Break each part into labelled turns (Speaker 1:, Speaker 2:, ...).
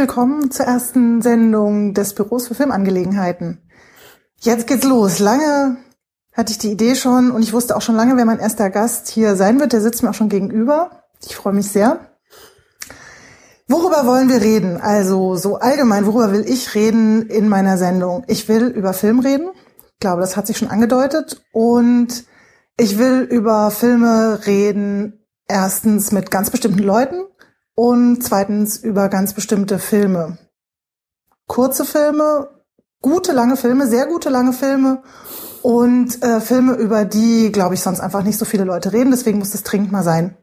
Speaker 1: Willkommen zur ersten Sendung des Büros für Filmangelegenheiten. Jetzt geht's los. Lange hatte ich die Idee schon und ich wusste auch schon lange, wer mein erster Gast hier sein wird. Der sitzt mir auch schon gegenüber. Ich freue mich sehr. Worüber wollen wir reden? Also so allgemein, worüber will ich reden in meiner Sendung? Ich will über Film reden. Ich glaube, das hat sich schon angedeutet. Und ich will über Filme reden, erstens mit ganz bestimmten Leuten und zweitens über ganz bestimmte Filme. Kurze Filme, gute lange Filme, sehr gute lange Filme und äh, Filme, über die, glaube ich, sonst einfach nicht so viele Leute reden. Deswegen muss das dringend mal sein.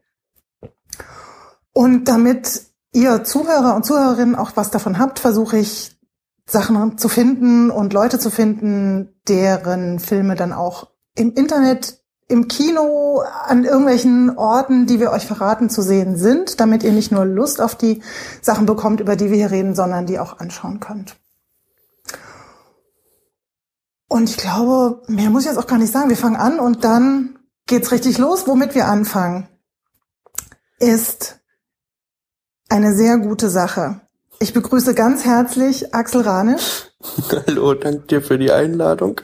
Speaker 1: Und damit ihr Zuhörer und Zuhörerinnen auch was davon habt, versuche ich Sachen zu finden und Leute zu finden, deren Filme dann auch im Internet, im Kino, an irgendwelchen Orten, die wir euch verraten, zu sehen sind, damit ihr nicht nur Lust auf die Sachen bekommt, über die wir hier reden, sondern die auch anschauen könnt. Und ich glaube, mehr muss ich jetzt auch gar nicht sagen. Wir fangen an und dann geht's richtig los. Womit wir anfangen, ist eine sehr gute Sache. Ich begrüße ganz herzlich Axel Ranisch.
Speaker 2: Hallo, danke dir für die Einladung.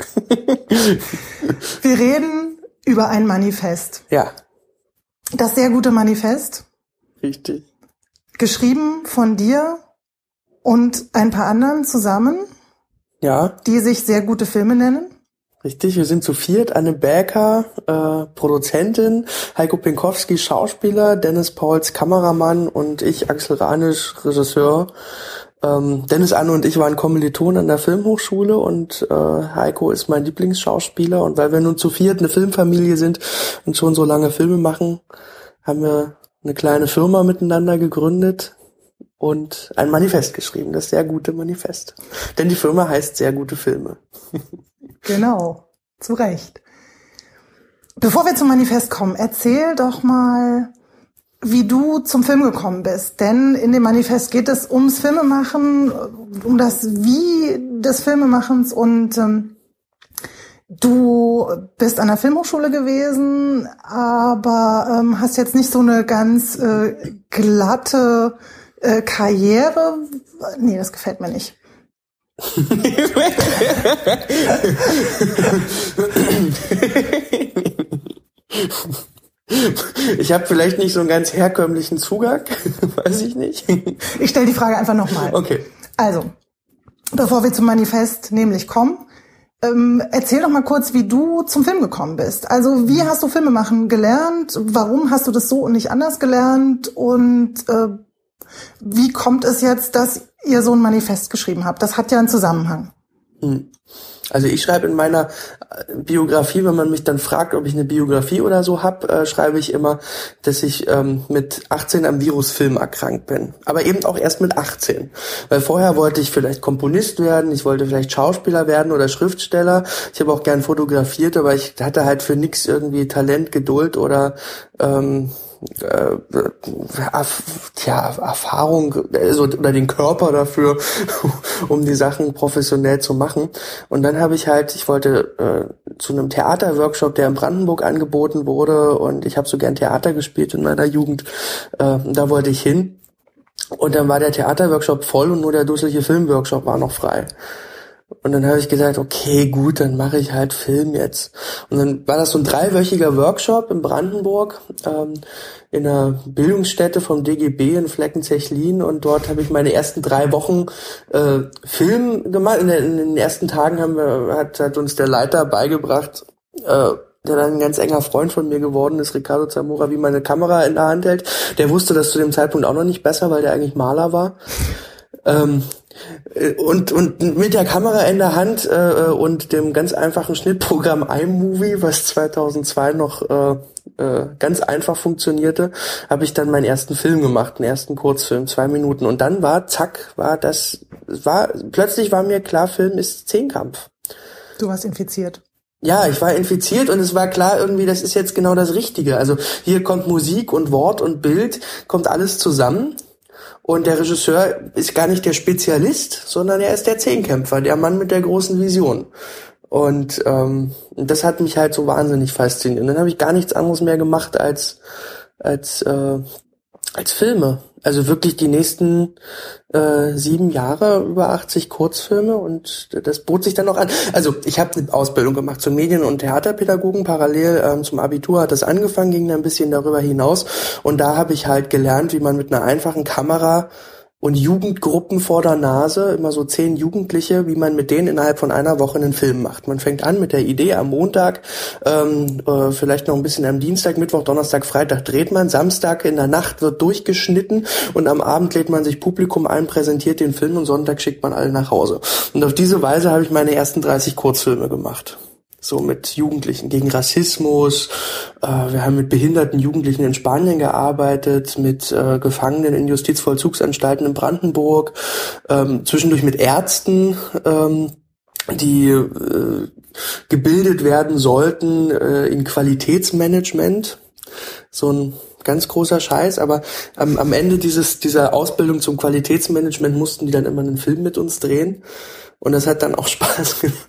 Speaker 1: Wir reden über ein Manifest.
Speaker 2: Ja.
Speaker 1: Das sehr gute Manifest.
Speaker 2: Richtig.
Speaker 1: Geschrieben von dir und ein paar anderen zusammen.
Speaker 2: Ja.
Speaker 1: Die sich sehr gute Filme nennen.
Speaker 2: Richtig, wir sind zu viert. Anne Bäcker, äh, Produzentin, Heiko Pinkowski, Schauspieler, Dennis Pauls, Kameramann und ich, Axel Ranisch, Regisseur. Ähm, Dennis Anne und ich waren Kommilitonen an der Filmhochschule und äh, Heiko ist mein Lieblingsschauspieler. Und weil wir nun zu viert eine Filmfamilie sind und schon so lange Filme machen, haben wir eine kleine Firma miteinander gegründet und ein Manifest geschrieben, das sehr gute Manifest. Denn die Firma heißt sehr gute Filme.
Speaker 1: Genau, zu Recht. Bevor wir zum Manifest kommen, erzähl doch mal, wie du zum Film gekommen bist. Denn in dem Manifest geht es ums Filmemachen, um das Wie des Filmemachens und ähm, du bist an der Filmhochschule gewesen, aber ähm, hast jetzt nicht so eine ganz äh, glatte äh, Karriere. Nee, das gefällt mir nicht.
Speaker 2: Ich habe vielleicht nicht so einen ganz herkömmlichen Zugang, weiß ich nicht.
Speaker 1: Ich stelle die Frage einfach nochmal.
Speaker 2: Okay.
Speaker 1: Also, bevor wir zum Manifest nämlich kommen, ähm, erzähl doch mal kurz, wie du zum Film gekommen bist. Also, wie hast du Filme machen gelernt? Warum hast du das so und nicht anders gelernt? Und äh, wie kommt es jetzt, dass ihr so ein Manifest geschrieben habt? Das hat ja einen Zusammenhang.
Speaker 2: Hm. Also ich schreibe in meiner äh, Biografie, wenn man mich dann fragt, ob ich eine Biografie oder so hab, äh, schreibe ich immer, dass ich ähm, mit 18 am Virusfilm erkrankt bin. Aber eben auch erst mit 18. Weil vorher wollte ich vielleicht Komponist werden, ich wollte vielleicht Schauspieler werden oder Schriftsteller. Ich habe auch gern fotografiert, aber ich hatte halt für nichts irgendwie Talent, Geduld oder ähm, äh, tja, Erfahrung also, oder den Körper dafür, um die Sachen professionell zu machen. Und dann habe ich halt, ich wollte äh, zu einem Theaterworkshop, der in Brandenburg angeboten wurde und ich habe so gern Theater gespielt in meiner Jugend. Äh, da wollte ich hin. Und dann war der Theaterworkshop voll und nur der dusselige Filmworkshop war noch frei. Und dann habe ich gesagt, okay, gut, dann mache ich halt Film jetzt. Und dann war das so ein dreiwöchiger Workshop in Brandenburg ähm, in einer Bildungsstätte vom DGB in Fleckenzechlin und dort habe ich meine ersten drei Wochen äh, Film gemacht. In, in, den ersten Tagen haben wir, hat, hat uns der Leiter beigebracht, äh, der dann ein ganz enger Freund von mir geworden ist, Ricardo Zamora, wie meine Kamera in der Hand hält. Der wusste das zu dem Zeitpunkt auch noch nicht besser, weil der eigentlich Maler war. Ähm, äh, und, und mit der Kamera in der Hand äh, und dem ganz einfachen Schnittprogramm iMovie, was 2002 noch äh, äh, ganz einfach funktionierte, habe ich dann meinen ersten Film gemacht, einen ersten Kurzfilm, zwei Minuten. Und dann war, zack, war das, war, plötzlich war mir klar, Film ist Zehnkampf.
Speaker 1: Du warst infiziert.
Speaker 2: Ja, ich war infiziert und es war klar irgendwie, das ist jetzt genau das Richtige. Also hier kommt Musik und Wort und Bild, kommt alles zusammen und der Regisseur ist gar nicht der Spezialist, sondern er ist der Zehnkämpfer, der Mann mit der großen Vision. Und ähm, das hat mich halt so wahnsinnig fasziniert. Und dann habe ich gar nichts anderes mehr gemacht, als, als äh, Als Filme. Also wirklich die nächsten äh, sieben Jahre über 80 Kurzfilme und das bot sich dann noch an. Also ich habe eine Ausbildung gemacht zum Medien- und Theaterpädagogen. Parallel ähm, zum Abitur hat das angefangen, ging dann ein bisschen darüber hinaus. Und da habe ich halt gelernt, wie man mit einer einfachen Kamera und Jugendgruppen vor der Nase, immer so zehn Jugendliche, wie man mit denen innerhalb von einer Woche einen Film macht. Man fängt an mit der Idee am Montag, ähm, äh, vielleicht noch ein bisschen am Dienstag, Mittwoch, Donnerstag, Freitag dreht man, Samstag in der Nacht wird durchgeschnitten und am Abend lädt man sich Publikum ein, präsentiert den Film und Sonntag schickt man alle nach Hause. Und auf diese Weise habe ich meine ersten 30 Kurzfilme gemacht so mit Jugendlichen gegen Rassismus. Äh, wir haben mit behinderten Jugendlichen in Spanien gearbeitet, mit äh, Gefangenen in Justizvollzugsanstalten in Brandenburg, ähm, zwischendurch mit Ärzten, ähm, die äh, gebildet werden sollten äh, in Qualitätsmanagement. So ein ganz großer Scheiß, aber am, am Ende dieses, dieser Ausbildung zum Qualitätsmanagement mussten die dann immer einen Film mit uns drehen. Und das hat dann auch Spaß gemacht.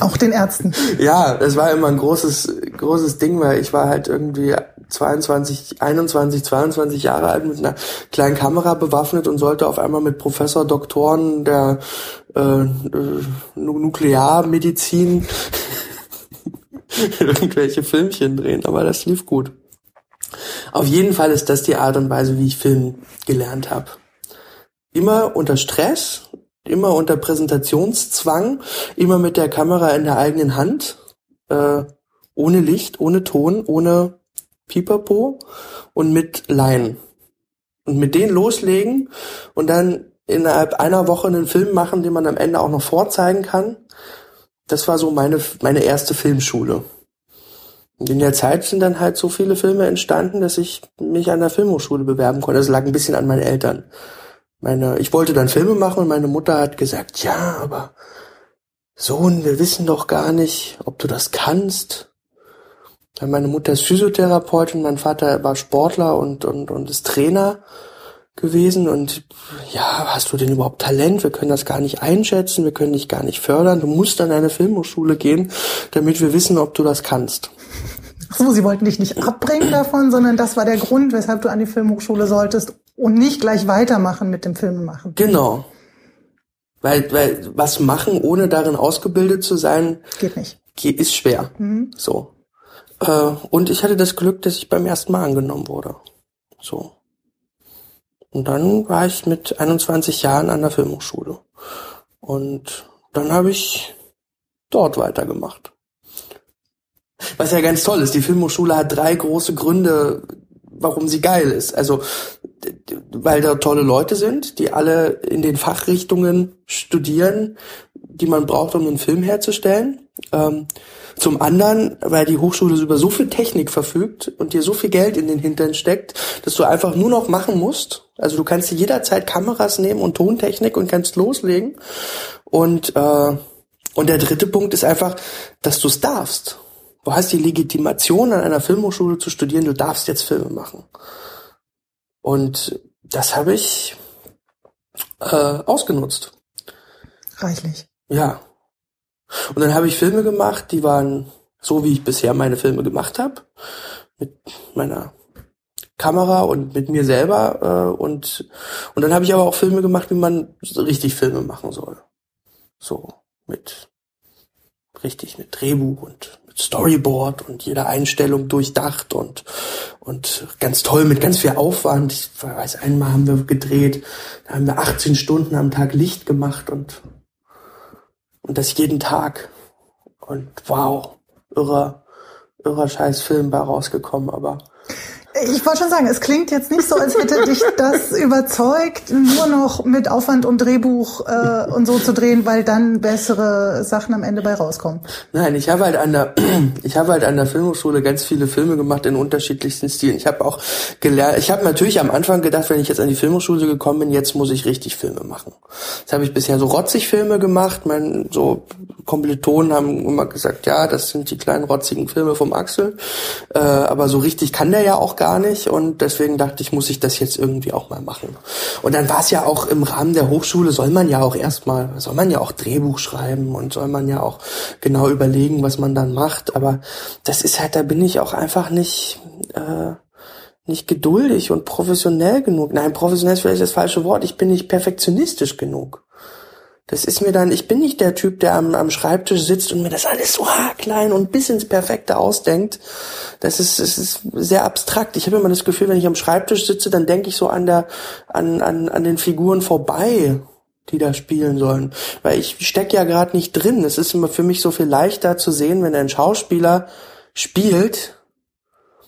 Speaker 1: Auch den Ärzten.
Speaker 2: ja, das war immer ein großes, großes Ding, weil ich war halt irgendwie 22, 21, 22 Jahre alt mit einer kleinen Kamera bewaffnet und sollte auf einmal mit Professor Doktoren der äh, äh, Nuklearmedizin irgendwelche Filmchen drehen, aber das lief gut. Auf jeden Fall ist das die Art und Weise, wie ich Film gelernt habe. Immer unter Stress, immer unter Präsentationszwang, immer mit der Kamera in der eigenen Hand, äh, ohne Licht, ohne Ton, ohne Pipapo und mit Laien. Und mit denen loslegen und dann innerhalb einer Woche einen Film machen, den man am Ende auch noch vorzeigen kann. Das war so meine, meine erste Filmschule. Und in der Zeit sind dann halt so viele Filme entstanden, dass ich mich an der Filmhochschule bewerben konnte. Das lag ein bisschen an meinen Eltern meine, ich wollte dann Filme machen und meine Mutter hat gesagt, ja, aber Sohn, wir wissen doch gar nicht, ob du das kannst. Meine Mutter ist Physiotherapeutin, mein Vater war Sportler und, und, und ist Trainer gewesen und ja, hast du denn überhaupt Talent? Wir können das gar nicht einschätzen, wir können dich gar nicht fördern. Du musst an eine Filmhochschule gehen, damit wir wissen, ob du das kannst.
Speaker 1: So, sie wollten dich nicht abbringen davon, sondern das war der Grund, weshalb du an die Filmhochschule solltest und nicht gleich weitermachen mit dem Filmemachen.
Speaker 2: Genau. Weil, weil was machen, ohne darin ausgebildet zu sein,
Speaker 1: geht nicht.
Speaker 2: Ist schwer. Mhm. So. Äh, und ich hatte das Glück, dass ich beim ersten Mal angenommen wurde. So. Und dann war ich mit 21 Jahren an der Filmhochschule. Und dann habe ich dort weitergemacht. Was ja ganz toll ist, die Filmhochschule hat drei große Gründe, warum sie geil ist. Also, weil da tolle Leute sind, die alle in den Fachrichtungen studieren, die man braucht, um einen Film herzustellen. Ähm, zum anderen, weil die Hochschule über so viel Technik verfügt und dir so viel Geld in den Hintern steckt, dass du einfach nur noch machen musst. Also du kannst dir jederzeit Kameras nehmen und Tontechnik und kannst loslegen. Und, äh, und der dritte Punkt ist einfach, dass du es darfst. Du hast die Legitimation, an einer Filmhochschule zu studieren, du darfst jetzt Filme machen. Und das habe ich äh, ausgenutzt.
Speaker 1: Reichlich.
Speaker 2: Ja. Und dann habe ich Filme gemacht, die waren so, wie ich bisher meine Filme gemacht habe. Mit meiner Kamera und mit mir selber. Äh, und, und dann habe ich aber auch Filme gemacht, wie man richtig Filme machen soll. So, mit richtig mit Drehbuch und Storyboard und jede Einstellung durchdacht und, und ganz toll mit ganz viel Aufwand. Ich weiß, einmal haben wir gedreht, da haben wir 18 Stunden am Tag Licht gemacht und, und das jeden Tag. Und wow, irrer, irrer scheiß Film war rausgekommen, aber
Speaker 1: ich wollte schon sagen, es klingt jetzt nicht so, als hätte dich das überzeugt, nur noch mit Aufwand und Drehbuch äh, und so zu drehen, weil dann bessere Sachen am Ende bei rauskommen.
Speaker 2: Nein, ich habe halt an der, ich habe halt an der Filmhochschule ganz viele Filme gemacht in unterschiedlichsten Stilen. Ich habe auch gelernt, ich habe natürlich am Anfang gedacht, wenn ich jetzt an die Filmhochschule gekommen bin, jetzt muss ich richtig Filme machen. Das habe ich bisher so rotzig Filme gemacht. Mein so Kommilitonen haben immer gesagt, ja, das sind die kleinen rotzigen Filme vom Axel. Äh, aber so richtig kann der ja auch gar gar nicht und deswegen dachte ich, muss ich das jetzt irgendwie auch mal machen. Und dann war es ja auch im Rahmen der Hochschule, soll man ja auch erstmal, soll man ja auch Drehbuch schreiben und soll man ja auch genau überlegen, was man dann macht. Aber das ist halt, da bin ich auch einfach nicht, äh, nicht geduldig und professionell genug. Nein, professionell ist vielleicht das falsche Wort. Ich bin nicht perfektionistisch genug. Das ist mir dann, ich bin nicht der Typ, der am, am Schreibtisch sitzt und mir das alles so haarklein und bis ins Perfekte ausdenkt. Das ist, das ist sehr abstrakt. Ich habe immer das Gefühl, wenn ich am Schreibtisch sitze, dann denke ich so an der, an, an, an den Figuren vorbei, die da spielen sollen. Weil ich stecke ja gerade nicht drin. Es ist immer für mich so viel leichter zu sehen, wenn ein Schauspieler spielt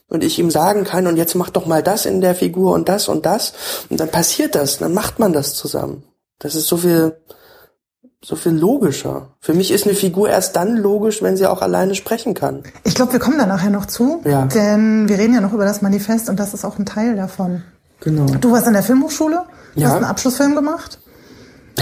Speaker 2: und ich ihm sagen kann, und jetzt mach doch mal das in der Figur und das und das. Und dann passiert das, dann macht man das zusammen. Das ist so viel, so viel logischer. Für mich ist eine Figur erst dann logisch, wenn sie auch alleine sprechen kann.
Speaker 1: Ich glaube, wir kommen da nachher noch zu,
Speaker 2: Ja.
Speaker 1: denn wir reden ja noch über das Manifest und das ist auch ein Teil davon.
Speaker 2: Genau.
Speaker 1: Du warst in der Filmhochschule, du
Speaker 2: Ja.
Speaker 1: hast einen Abschlussfilm gemacht.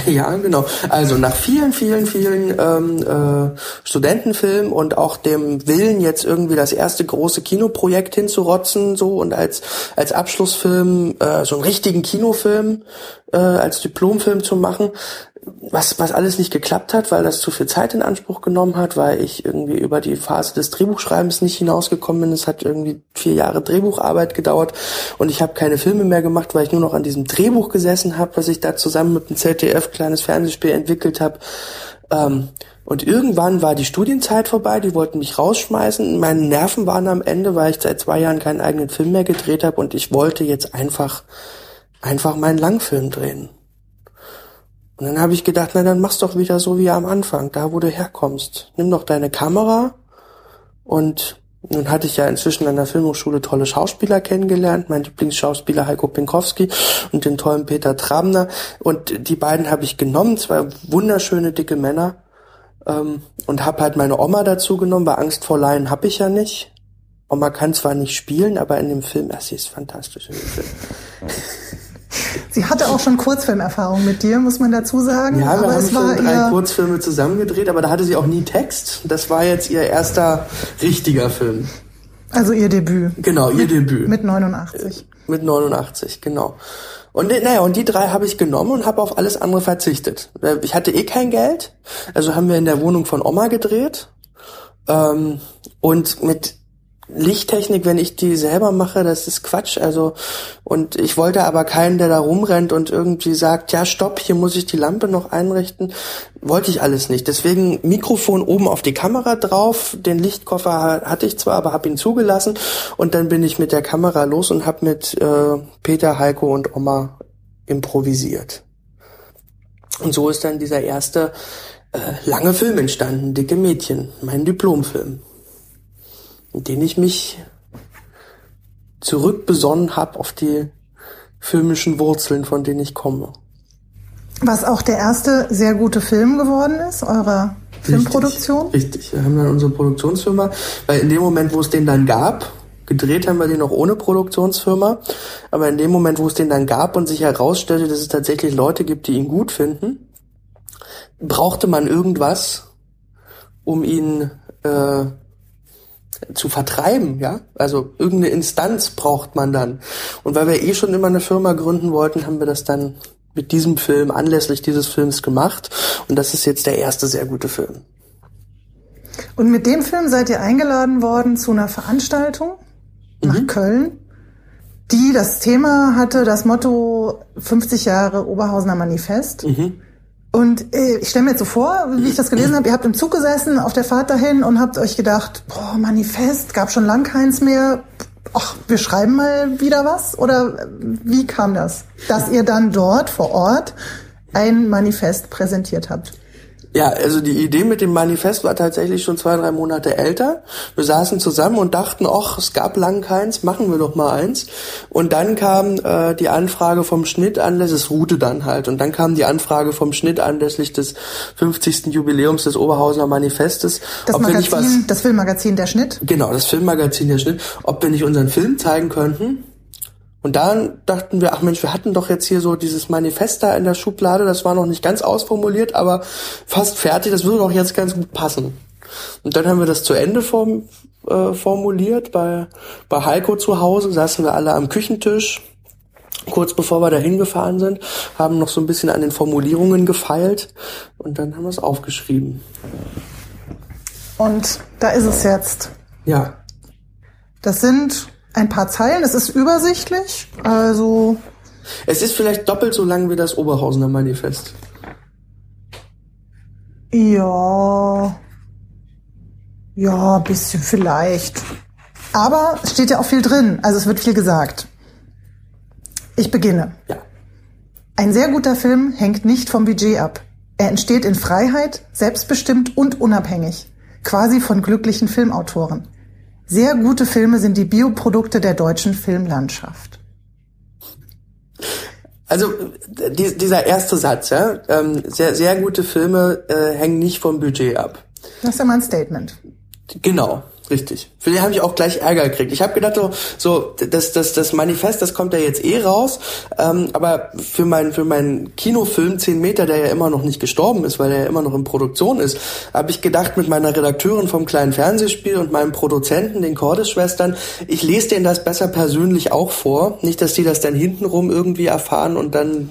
Speaker 2: Ja, genau. Also nach vielen, vielen, vielen ähm, äh, Studentenfilmen und auch dem Willen, jetzt irgendwie das erste große Kinoprojekt hinzurotzen, so und als als Abschlussfilm äh, so einen richtigen Kinofilm äh, als Diplomfilm zu machen, was was alles nicht geklappt hat, weil das zu viel Zeit in Anspruch genommen hat, weil ich irgendwie über die Phase des Drehbuchschreibens nicht hinausgekommen bin. Es hat irgendwie vier Jahre Drehbucharbeit gedauert und ich habe keine Filme mehr gemacht, weil ich nur noch an diesem Drehbuch gesessen habe, was ich da zusammen mit dem ZDF kleines Fernsehspiel entwickelt habe. Ähm, und irgendwann war die Studienzeit vorbei, die wollten mich rausschmeißen. Meine Nerven waren am Ende, weil ich seit zwei Jahren keinen eigenen Film mehr gedreht habe und ich wollte jetzt einfach einfach meinen Langfilm drehen. Und dann habe ich gedacht, na dann mach's doch wieder so wie am Anfang, da wo du herkommst. Nimm doch deine Kamera und nun hatte ich ja inzwischen an der Filmhochschule tolle Schauspieler kennengelernt, mein Lieblingsschauspieler Heiko Pinkowski und den tollen Peter Trabner. Und die beiden habe ich genommen, zwei wunderschöne dicke Männer. Ähm, und habe halt meine Oma dazu genommen, weil Angst vor Laien habe ich ja nicht. Oma kann zwar nicht spielen, aber in dem Film, ach, sie ist fantastisch in dem Film.
Speaker 1: Sie hatte auch schon Kurzfilmerfahrung mit dir, muss man dazu sagen.
Speaker 2: Ja, wir
Speaker 1: aber
Speaker 2: haben schon drei Kurzfilme zusammengedreht, aber da hatte sie auch nie Text. Das war jetzt ihr erster richtiger Film.
Speaker 1: also ihr Debüt
Speaker 2: Genau, ihr Debüt.
Speaker 1: mit 89.
Speaker 2: Mit 89, genau. Und äh, naja, und die drei habe ich genommen und habe auf alles andere verzichtet. Äh, Ich hatte eh kein Geld, also haben wir in der Wohnung von Oma gedreht. Ähm, und mit Lichttechnik, wenn ich die selber mache, das ist Quatsch. Also und ich wollte aber keinen, der da rumrennt und irgendwie sagt, ja stopp, hier muss ich die Lampe noch einrichten. Wollte ich alles nicht. Deswegen Mikrofon oben auf die Kamera drauf. Den Lichtkoffer ha- hatte ich zwar, aber habe ihn zugelassen. Und dann bin ich mit der Kamera los und habe mit äh, Peter, Heiko und Oma improvisiert. Und so ist dann dieser erste äh, lange Film entstanden, Dicke Mädchen, mein Diplomfilm in den ich mich zurückbesonnen habe auf die filmischen Wurzeln, von denen ich komme.
Speaker 1: Was auch der erste sehr gute Film geworden ist, eurer Filmproduktion.
Speaker 2: Richtig, richtig. Wir haben dann unsere Produktionsfirma, weil in dem Moment, wo es den dann gab, gedreht haben wir den noch ohne Produktionsfirma, aber in dem Moment, wo es den dann gab und sich herausstellte, dass es tatsächlich Leute gibt, die ihn gut finden, brauchte man irgendwas, um ihn äh, zu vertreiben, ja. Also irgendeine Instanz braucht man dann. Und weil wir eh schon immer eine Firma gründen wollten, haben wir das dann mit diesem Film, anlässlich dieses Films gemacht. Und das ist jetzt der erste sehr gute Film.
Speaker 1: Und mit dem Film seid ihr eingeladen worden zu einer Veranstaltung nach
Speaker 2: Mhm.
Speaker 1: Köln, die das Thema hatte, das Motto 50 Jahre Oberhausener Manifest.
Speaker 2: Mhm.
Speaker 1: Und äh, ich stelle mir jetzt so vor, wie ich das gelesen habe, ihr habt im Zug gesessen auf der Fahrt dahin und habt euch gedacht, boah, Manifest, gab schon lang keins mehr. Ach, wir schreiben mal wieder was? Oder äh, wie kam das? Dass ihr dann dort vor Ort ein Manifest präsentiert habt.
Speaker 2: Ja, also die Idee mit dem Manifest war tatsächlich schon zwei, drei Monate älter. Wir saßen zusammen und dachten, ach, es gab lang keins, machen wir doch mal eins. Und dann kam äh, die Anfrage vom Schnitt anlässlich, es ruhte dann halt. Und dann kam die Anfrage vom Schnitt anlässlich des 50. Jubiläums des Oberhausener Manifestes.
Speaker 1: Das
Speaker 2: ob wir nicht was,
Speaker 1: Magazin, das Filmmagazin Der Schnitt.
Speaker 2: genau, das Filmmagazin der Schnitt, ob wir nicht unseren Film zeigen könnten. Und dann dachten wir, ach Mensch, wir hatten doch jetzt hier so dieses Manifest da in der Schublade, das war noch nicht ganz ausformuliert, aber fast fertig, das würde doch jetzt ganz gut passen. Und dann haben wir das zu Ende form, äh, formuliert, bei, bei Heiko zu Hause saßen wir alle am Küchentisch, kurz bevor wir da hingefahren sind, haben noch so ein bisschen an den Formulierungen gefeilt und dann haben wir es aufgeschrieben.
Speaker 1: Und da ist es jetzt.
Speaker 2: Ja,
Speaker 1: Das sind ein paar Zeilen. Es ist übersichtlich, also.
Speaker 2: Es ist vielleicht doppelt so lang wie das Oberhausener Manifest.
Speaker 1: Ja. Ja, bisschen vielleicht. Aber es steht ja auch viel drin, also es wird viel gesagt. Ich beginne.
Speaker 2: Ja.
Speaker 1: Ein sehr guter Film hängt nicht vom Budget ab. Er entsteht in Freiheit, selbstbestimmt und unabhängig, quasi von glücklichen Filmautoren. Sehr gute Filme sind die Bioprodukte der deutschen Filmlandschaft.
Speaker 2: Also die, dieser erste Satz, ja, ähm, sehr, sehr gute Filme äh, hängen nicht vom Budget ab.
Speaker 1: Das ist ja mal ein Statement.
Speaker 2: Genau. Richtig. Für den habe ich auch gleich Ärger gekriegt. Ich habe gedacht, so, so das, das, das Manifest, das kommt ja jetzt eh raus. Ähm, aber für meinen für meinen Kinofilm 10 Meter, der ja immer noch nicht gestorben ist, weil er ja immer noch in Produktion ist, habe ich gedacht mit meiner Redakteurin vom kleinen Fernsehspiel und meinem Produzenten, den Cordes-Schwestern, ich lese denen das besser persönlich auch vor. Nicht, dass die das dann hintenrum irgendwie erfahren und dann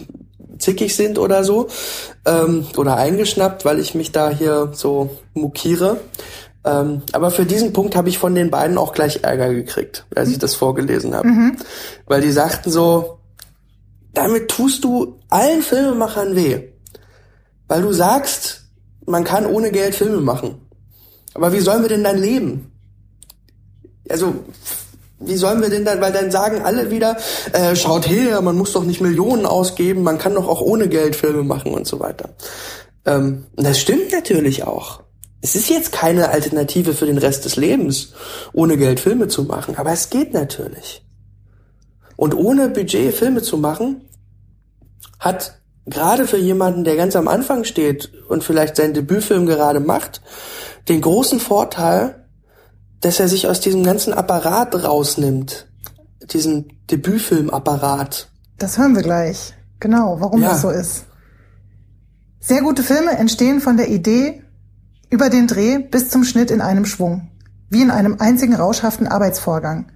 Speaker 2: zickig sind oder so. Ähm, oder eingeschnappt, weil ich mich da hier so mukiere. Ähm, aber für diesen Punkt habe ich von den beiden auch gleich Ärger gekriegt, als ich das vorgelesen habe. Mhm. Weil die sagten so, damit tust du allen Filmemachern weh. Weil du sagst, man kann ohne Geld Filme machen. Aber wie sollen wir denn dann leben? Also, wie sollen wir denn dann, weil dann sagen alle wieder, äh, schaut her, man muss doch nicht Millionen ausgeben, man kann doch auch ohne Geld Filme machen und so weiter. Ähm, das stimmt natürlich auch. Es ist jetzt keine Alternative für den Rest des Lebens, ohne Geld Filme zu machen, aber es geht natürlich. Und ohne Budget Filme zu machen, hat gerade für jemanden, der ganz am Anfang steht und vielleicht seinen Debütfilm gerade macht, den großen Vorteil, dass er sich aus diesem ganzen Apparat rausnimmt. Diesen Debütfilmapparat.
Speaker 1: Das hören wir gleich. Genau, warum ja. das so ist. Sehr gute Filme entstehen von der Idee, über den Dreh bis zum Schnitt in einem Schwung, wie in einem einzigen rauschhaften Arbeitsvorgang.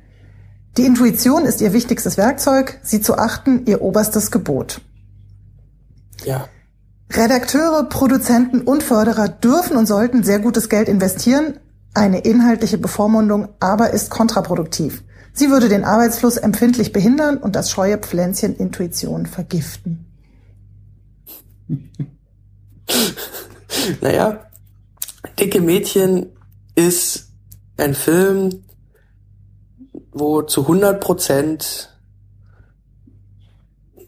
Speaker 1: Die Intuition ist ihr wichtigstes Werkzeug, sie zu achten ihr oberstes Gebot.
Speaker 2: Ja.
Speaker 1: Redakteure, Produzenten und Förderer dürfen und sollten sehr gutes Geld investieren. Eine inhaltliche Bevormundung aber ist kontraproduktiv. Sie würde den Arbeitsfluss empfindlich behindern und das scheue Pflänzchen Intuition vergiften.
Speaker 2: naja, Dicke Mädchen ist ein Film, wo zu 100 Prozent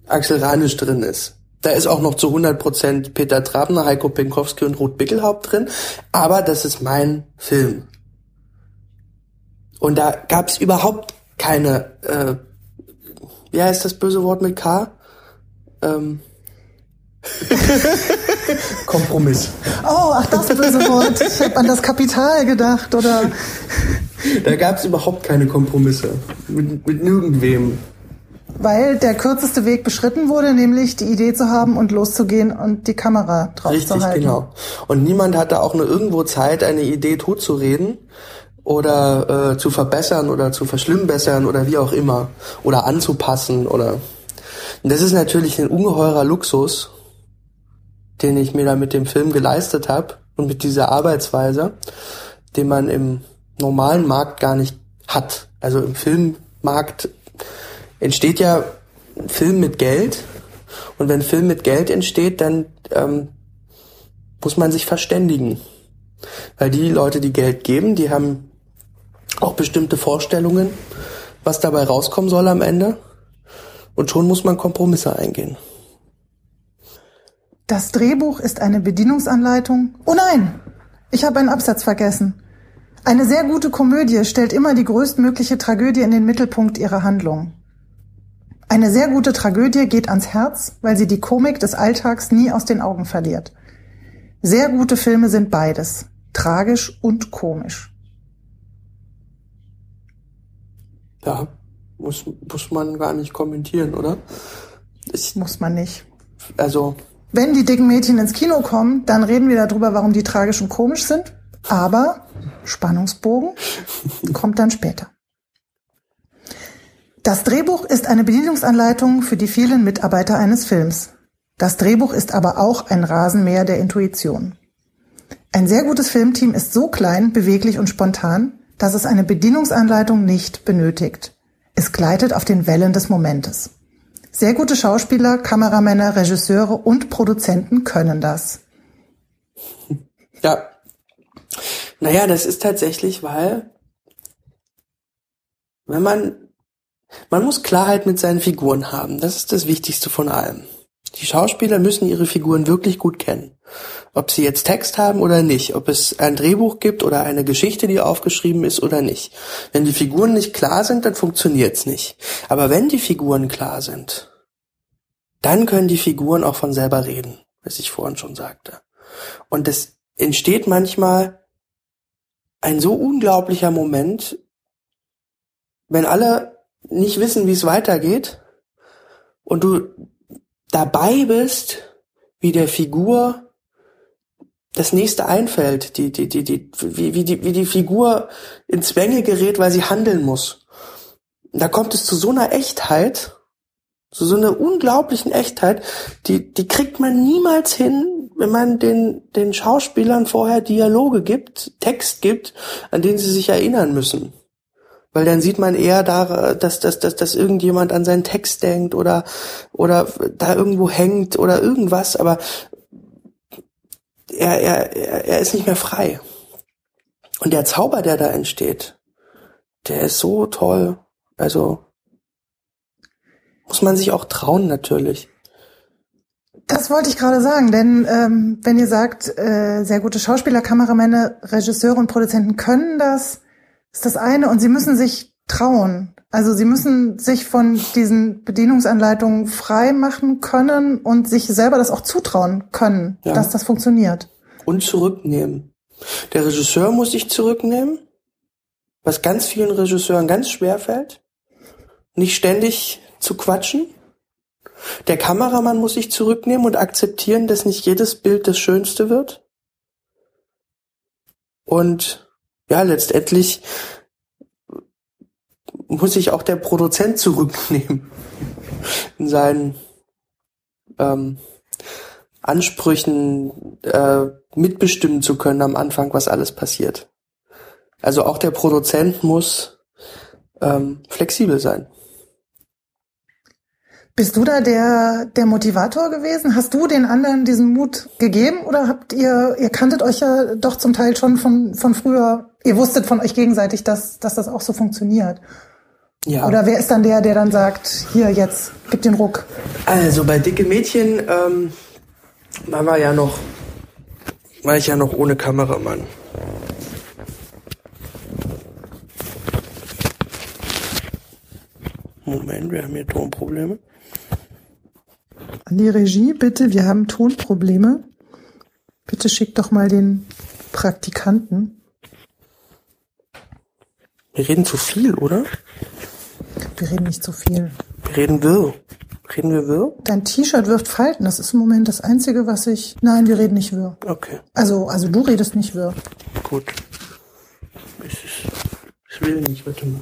Speaker 2: Axel Ranisch drin ist. Da ist auch noch zu 100 Prozent Peter Trabner, Heiko Pinkowski und Ruth Bickelhaupt drin. Aber das ist mein Film. Und da gab es überhaupt keine, äh, wie heißt das böse Wort mit K? Ähm, Kompromiss.
Speaker 1: Oh, ach, das böse Wort. Ich habe an das Kapital gedacht, oder?
Speaker 2: Da gab es überhaupt keine Kompromisse. Mit, mit nirgendwem.
Speaker 1: Weil der kürzeste Weg beschritten wurde, nämlich die Idee zu haben und loszugehen und die Kamera drauf
Speaker 2: Richtig,
Speaker 1: zu halten.
Speaker 2: Richtig, genau. Und niemand hatte auch nur irgendwo Zeit, eine Idee totzureden oder äh, zu verbessern oder zu verschlimmbessern oder wie auch immer. Oder anzupassen oder. Und das ist natürlich ein ungeheurer Luxus, den ich mir da mit dem Film geleistet habe und mit dieser Arbeitsweise, den man im normalen Markt gar nicht hat. Also im Filmmarkt entsteht ja Film mit Geld und wenn Film mit Geld entsteht, dann ähm, muss man sich verständigen. Weil die Leute, die Geld geben, die haben auch bestimmte Vorstellungen, was dabei rauskommen soll am Ende. Und schon muss man Kompromisse eingehen.
Speaker 1: Das Drehbuch ist eine Bedienungsanleitung. Oh nein, ich habe einen Absatz vergessen. Eine sehr gute Komödie stellt immer die größtmögliche Tragödie in den Mittelpunkt ihrer Handlung. Eine sehr gute Tragödie geht ans Herz, weil sie die Komik des Alltags nie aus den Augen verliert. Sehr gute Filme sind beides, tragisch und komisch.
Speaker 2: Ja, muss, muss man gar nicht kommentieren, oder?
Speaker 1: Ich, muss man nicht.
Speaker 2: Also,
Speaker 1: wenn die dicken Mädchen ins Kino kommen, dann reden wir darüber, warum die tragisch und komisch sind. Aber Spannungsbogen kommt dann später. Das Drehbuch ist eine Bedienungsanleitung für die vielen Mitarbeiter eines Films. Das Drehbuch ist aber auch ein Rasenmäher der Intuition. Ein sehr gutes Filmteam ist so klein, beweglich und spontan, dass es eine Bedienungsanleitung nicht benötigt. Es gleitet auf den Wellen des Momentes. Sehr gute Schauspieler, Kameramänner, Regisseure und Produzenten können das.
Speaker 2: Ja. Naja, das ist tatsächlich, weil wenn man man muss Klarheit mit seinen Figuren haben. Das ist das Wichtigste von allem. Die Schauspieler müssen ihre Figuren wirklich gut kennen. Ob sie jetzt Text haben oder nicht, ob es ein Drehbuch gibt oder eine Geschichte, die aufgeschrieben ist oder nicht. Wenn die Figuren nicht klar sind, dann funktioniert's nicht. Aber wenn die Figuren klar sind, dann können die Figuren auch von selber reden, was ich vorhin schon sagte. Und es entsteht manchmal ein so unglaublicher Moment, wenn alle nicht wissen, wie es weitergeht und du dabei bist, wie der Figur das nächste einfällt, die, die, die, die, wie, wie, die, wie die Figur ins Zwänge gerät, weil sie handeln muss. Da kommt es zu so einer Echtheit, zu so einer unglaublichen Echtheit, die, die kriegt man niemals hin, wenn man den, den Schauspielern vorher Dialoge gibt, Text gibt, an den sie sich erinnern müssen. Weil dann sieht man eher da, dass, dass, dass, dass irgendjemand an seinen Text denkt oder, oder da irgendwo hängt oder irgendwas, aber er, er, er ist nicht mehr frei. Und der Zauber, der da entsteht, der ist so toll. Also muss man sich auch trauen natürlich.
Speaker 1: Das wollte ich gerade sagen, denn ähm, wenn ihr sagt, äh, sehr gute Schauspieler, Kameramänner, Regisseure und Produzenten können das, ist das eine und sie müssen sich trauen. Also sie müssen sich von diesen Bedienungsanleitungen frei machen können und sich selber das auch zutrauen können, ja. dass das funktioniert.
Speaker 2: Und zurücknehmen. Der Regisseur muss sich zurücknehmen, was ganz vielen Regisseuren ganz schwer fällt. Nicht ständig zu quatschen. Der Kameramann muss sich zurücknehmen und akzeptieren, dass nicht jedes Bild das Schönste wird. Und ja, letztendlich muss sich auch der Produzent zurücknehmen in seinen ähm, Ansprüchen äh, mitbestimmen zu können am Anfang, was alles passiert. Also auch der Produzent muss ähm, flexibel sein.
Speaker 1: Bist du da der, der Motivator gewesen? Hast du den anderen diesen Mut gegeben oder habt ihr, ihr kanntet euch ja doch zum Teil schon von, von früher, ihr wusstet von euch gegenseitig, dass, dass das auch so funktioniert? Ja. Oder wer ist dann der, der dann sagt, hier jetzt, gib den Ruck?
Speaker 2: Also bei dicke Mädchen ähm, war wir ja noch, war ich ja noch ohne Kameramann. Moment, wir haben hier Tonprobleme.
Speaker 1: An die Regie, bitte, wir haben Tonprobleme. Bitte schick doch mal den Praktikanten.
Speaker 2: Wir reden zu viel, oder?
Speaker 1: Wir reden nicht zu viel.
Speaker 2: Wir reden wirr. Reden wir wirr?
Speaker 1: Dein T-Shirt wirft Falten. Das ist im Moment das Einzige, was ich. Nein, wir reden nicht wirr.
Speaker 2: Okay.
Speaker 1: Also, also du redest nicht wirr.
Speaker 2: Gut. Ich, ich will nicht, warte mal.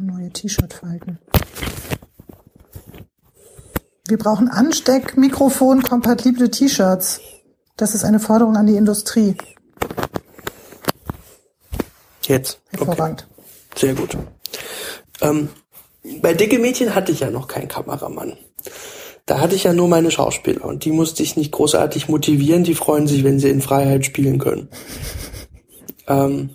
Speaker 1: Neue T-Shirt-Falten. Wir brauchen Ansteck-Mikrofon-kompatible T-Shirts. Das ist eine Forderung an die Industrie.
Speaker 2: Jetzt.
Speaker 1: Hervorragend.
Speaker 2: Okay. Sehr gut. Ähm, bei Dicke Mädchen hatte ich ja noch keinen Kameramann. Da hatte ich ja nur meine Schauspieler und die musste ich nicht großartig motivieren. Die freuen sich, wenn sie in Freiheit spielen können. Ähm,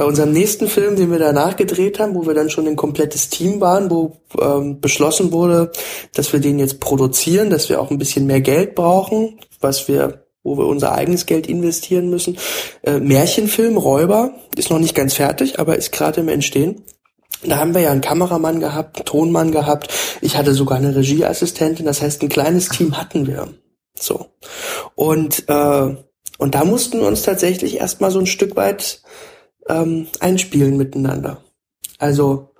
Speaker 2: bei unserem nächsten Film, den wir danach gedreht haben, wo wir dann schon ein komplettes Team waren, wo ähm, beschlossen wurde, dass wir den jetzt produzieren, dass wir auch ein bisschen mehr Geld brauchen, was wir wo wir unser eigenes Geld investieren müssen. Äh, Märchenfilm Räuber ist noch nicht ganz fertig, aber ist gerade im Entstehen. Da haben wir ja einen Kameramann gehabt, einen Tonmann gehabt. Ich hatte sogar eine Regieassistentin. Das heißt, ein kleines Team hatten wir. So und äh, und da mussten wir uns tatsächlich erstmal so ein Stück weit ähm, einspielen miteinander. Also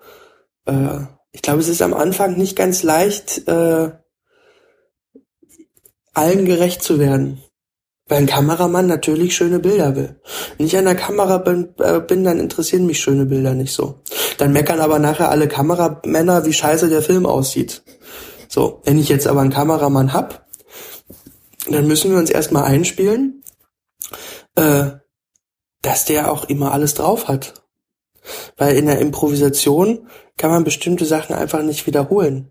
Speaker 2: äh, ich glaube, es ist am Anfang nicht ganz leicht, äh, allen gerecht zu werden. Weil ein Kameramann natürlich schöne Bilder will. Wenn ich an der Kamera bin, äh, bin, dann interessieren mich schöne Bilder nicht so. Dann meckern aber nachher alle Kameramänner, wie scheiße der Film aussieht. So, wenn ich jetzt aber einen Kameramann hab, dann müssen wir uns erstmal einspielen, äh, dass der auch immer alles drauf hat. Weil in der Improvisation kann man bestimmte Sachen einfach nicht wiederholen.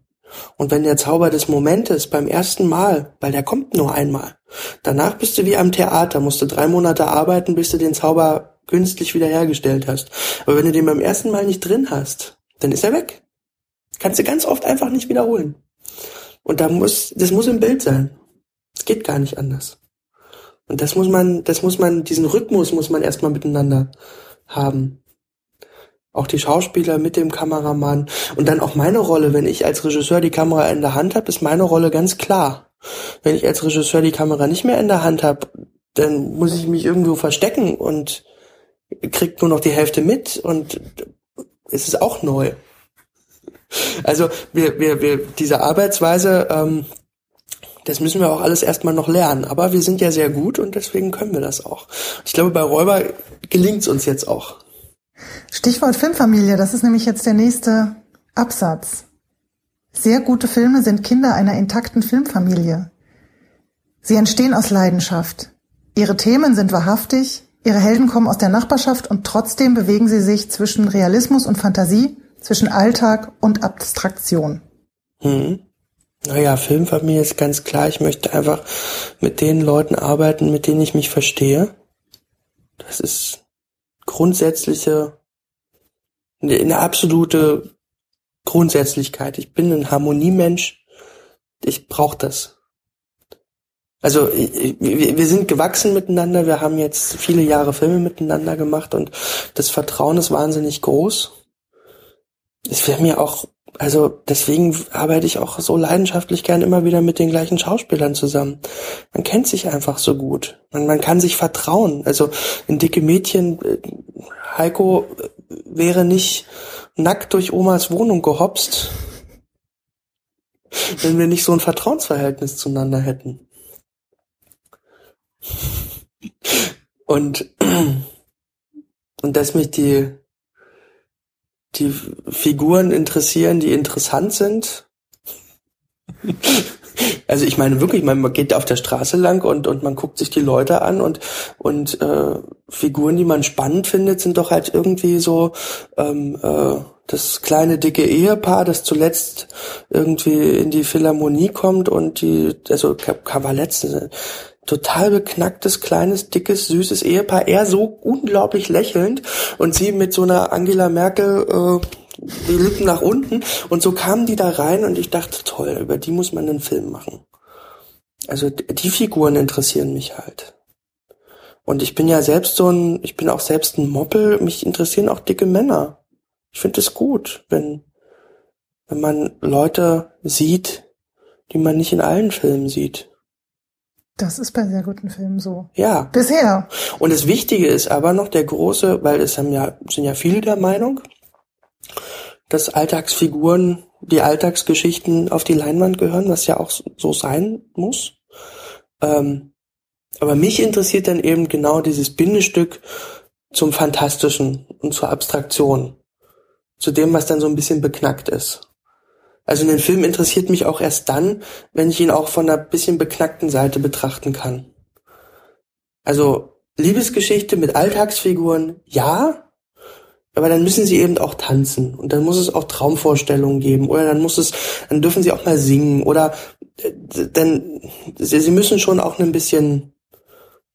Speaker 2: Und wenn der Zauber des Momentes beim ersten Mal, weil der kommt nur einmal, danach bist du wie am Theater, musst du drei Monate arbeiten, bis du den Zauber künstlich wiederhergestellt hast. Aber wenn du den beim ersten Mal nicht drin hast, dann ist er weg. Kannst du ganz oft einfach nicht wiederholen. Und da muss, das muss im Bild sein. Es geht gar nicht anders. Und das muss man, das muss man, diesen Rhythmus muss man erstmal miteinander haben. Auch die Schauspieler mit dem Kameramann. Und dann auch meine Rolle, wenn ich als Regisseur die Kamera in der Hand habe, ist meine Rolle ganz klar. Wenn ich als Regisseur die Kamera nicht mehr in der Hand habe, dann muss ich mich irgendwo verstecken und kriegt nur noch die Hälfte mit und es ist auch neu. Also wir, wir, wir, diese Arbeitsweise, ähm, das müssen wir auch alles erstmal noch lernen. Aber wir sind ja sehr gut und deswegen können wir das auch. Ich glaube, bei Räuber gelingt es uns jetzt auch.
Speaker 1: Stichwort Filmfamilie, das ist nämlich jetzt der nächste Absatz. Sehr gute Filme sind Kinder einer intakten Filmfamilie. Sie entstehen aus Leidenschaft. Ihre Themen sind wahrhaftig, ihre Helden kommen aus der Nachbarschaft und trotzdem bewegen sie sich zwischen Realismus und Fantasie, zwischen Alltag und Abstraktion.
Speaker 2: Hm. Naja, Filmfamilie ist ganz klar, ich möchte einfach mit den Leuten arbeiten, mit denen ich mich verstehe. Das ist grundsätzliche, eine absolute Grundsätzlichkeit. Ich bin ein Harmoniemensch. Ich brauche das. Also wir sind gewachsen miteinander, wir haben jetzt viele Jahre Filme miteinander gemacht und das Vertrauen ist wahnsinnig groß. Es wäre mir auch, also deswegen arbeite ich auch so leidenschaftlich gern immer wieder mit den gleichen Schauspielern zusammen. Man kennt sich einfach so gut. Man, man kann sich vertrauen. Also ein dicke Mädchen, äh, Heiko äh, wäre nicht nackt durch Omas Wohnung gehopst, wenn wir nicht so ein Vertrauensverhältnis zueinander hätten. Und, und dass mich die, die Figuren interessieren, die interessant sind. Also ich meine wirklich, man geht auf der Straße lang und, und man guckt sich die Leute an und, und äh, Figuren, die man spannend findet, sind doch halt irgendwie so ähm, äh, das kleine dicke Ehepaar, das zuletzt irgendwie in die Philharmonie kommt und die, also Kavalett, total beknacktes, kleines, dickes, süßes Ehepaar, er so unglaublich lächelnd und sie mit so einer Angela Merkel äh, die Lippen nach unten und so kamen die da rein und ich dachte, toll, über die muss man einen Film machen. Also die Figuren interessieren mich halt. Und ich bin ja selbst so ein, ich bin auch selbst ein Moppel, mich interessieren auch dicke Männer. Ich finde es gut, wenn, wenn man Leute sieht, die man nicht in allen Filmen sieht.
Speaker 1: Das ist bei sehr guten Filmen so.
Speaker 2: Ja.
Speaker 1: Bisher.
Speaker 2: Und das Wichtige ist aber noch der große, weil es haben ja, sind ja viele der Meinung, dass Alltagsfiguren, die Alltagsgeschichten auf die Leinwand gehören, was ja auch so sein muss. Ähm, aber mich interessiert dann eben genau dieses Bindestück zum Fantastischen und zur Abstraktion. Zu dem, was dann so ein bisschen beknackt ist. Also ein Film interessiert mich auch erst dann, wenn ich ihn auch von einer bisschen beknackten Seite betrachten kann. Also Liebesgeschichte mit Alltagsfiguren, ja, aber dann müssen sie eben auch tanzen und dann muss es auch Traumvorstellungen geben oder dann muss es, dann dürfen sie auch mal singen oder äh, dann sie müssen schon auch ein bisschen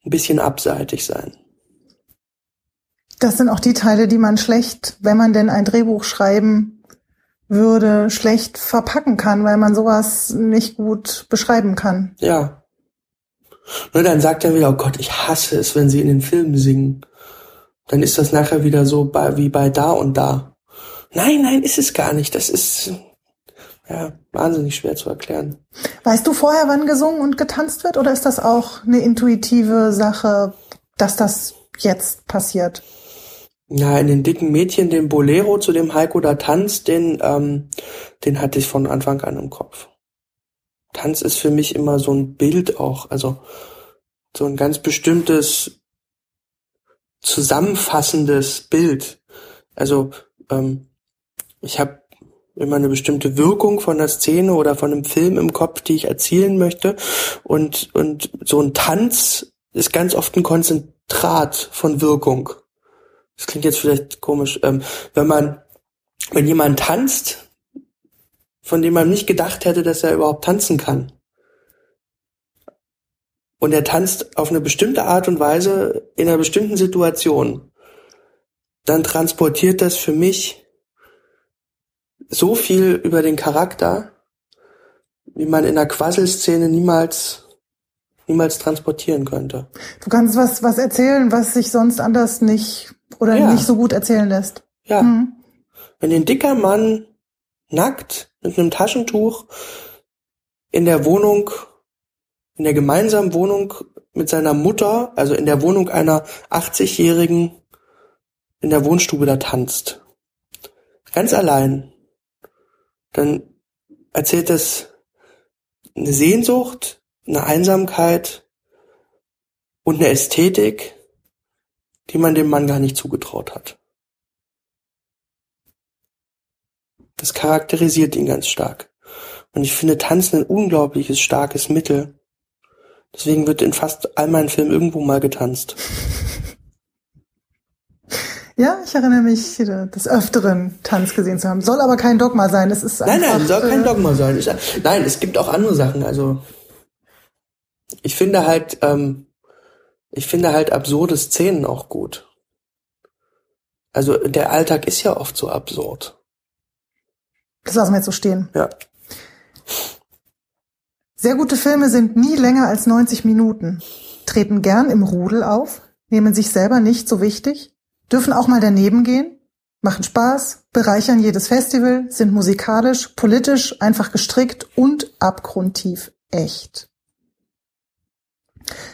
Speaker 2: ein bisschen abseitig sein.
Speaker 1: Das sind auch die Teile, die man schlecht, wenn man denn ein Drehbuch schreiben würde, schlecht verpacken kann, weil man sowas nicht gut beschreiben kann.
Speaker 2: Ja. Nur dann sagt er wieder, oh Gott, ich hasse es, wenn sie in den Filmen singen. Dann ist das nachher wieder so bei, wie bei da und da. Nein, nein, ist es gar nicht. Das ist ja wahnsinnig schwer zu erklären.
Speaker 1: Weißt du vorher, wann gesungen und getanzt wird, oder ist das auch eine intuitive Sache, dass das jetzt passiert?
Speaker 2: Ja, in den dicken Mädchen, den Bolero, zu dem Heiko da tanzt, den, ähm, den hatte ich von Anfang an im Kopf. Tanz ist für mich immer so ein Bild auch, also so ein ganz bestimmtes zusammenfassendes Bild. Also ähm, ich habe immer eine bestimmte Wirkung von der Szene oder von einem Film im Kopf, die ich erzielen möchte. Und, und so ein Tanz ist ganz oft ein Konzentrat von Wirkung. Das klingt jetzt vielleicht komisch, ähm, wenn man, wenn jemand tanzt, von dem man nicht gedacht hätte, dass er überhaupt tanzen kann. Und er tanzt auf eine bestimmte Art und Weise in einer bestimmten Situation. Dann transportiert das für mich so viel über den Charakter, wie man in einer Quasselszene niemals niemals transportieren könnte.
Speaker 1: Du kannst was was erzählen, was sich sonst anders nicht oder
Speaker 2: Ja.
Speaker 1: nicht so gut erzählen lässt.
Speaker 2: Ja,
Speaker 1: Mhm.
Speaker 2: wenn ein dicker Mann nackt mit einem Taschentuch in der Wohnung, in der gemeinsamen Wohnung mit seiner Mutter, also in der Wohnung einer 80-Jährigen in der Wohnstube da tanzt. Ganz allein. Dann erzählt es eine Sehnsucht, eine Einsamkeit und eine Ästhetik, die man dem Mann gar nicht zugetraut hat. Das charakterisiert ihn ganz stark. Und ich finde Tanzen ein unglaubliches starkes Mittel. Deswegen wird in fast all meinen Filmen irgendwo mal getanzt.
Speaker 1: Ja, ich erinnere mich, äh, des Öfteren Tanz gesehen zu haben. Soll aber kein Dogma sein. Es ist
Speaker 2: Nein,
Speaker 1: einfach,
Speaker 2: nein, soll kein
Speaker 1: äh,
Speaker 2: Dogma sein. Nein, es gibt auch andere Sachen. Also ich finde halt, ähm, ich finde halt absurde Szenen auch gut. Also der Alltag ist ja oft so absurd.
Speaker 1: Das lassen wir jetzt so stehen.
Speaker 2: Ja.
Speaker 1: Sehr gute Filme sind nie länger als 90 Minuten, treten gern im Rudel auf, nehmen sich selber nicht so wichtig, dürfen auch mal daneben gehen, machen Spaß, bereichern jedes Festival, sind musikalisch, politisch, einfach gestrickt und abgrundtief echt.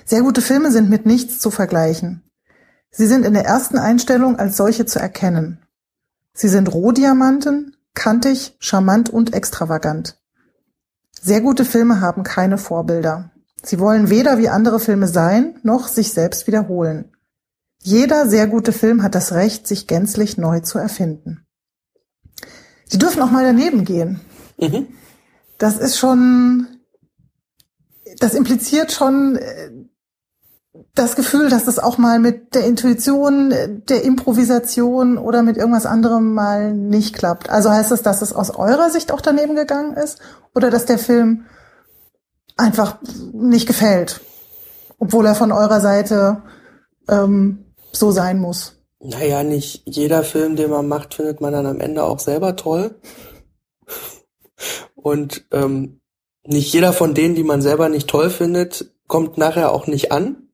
Speaker 1: Sehr gute Filme sind mit nichts zu vergleichen. Sie sind in der ersten Einstellung als solche zu erkennen. Sie sind Rohdiamanten, kantig, charmant und extravagant. Sehr gute Filme haben keine Vorbilder. Sie wollen weder wie andere Filme sein, noch sich selbst wiederholen. Jeder sehr gute Film hat das Recht, sich gänzlich neu zu erfinden. Die dürfen auch mal daneben gehen.
Speaker 2: Mhm.
Speaker 1: Das ist schon, das impliziert schon äh, das Gefühl, dass das auch mal mit der Intuition, äh, der Improvisation oder mit irgendwas anderem mal nicht klappt. Also heißt das, dass es aus eurer Sicht auch daneben gegangen ist oder dass der Film einfach nicht gefällt, obwohl er von eurer Seite ähm, so sein muss?
Speaker 2: Naja, nicht jeder Film, den man macht, findet man dann am Ende auch selber toll. Und ähm, nicht jeder von denen, die man selber nicht toll findet, kommt nachher auch nicht an.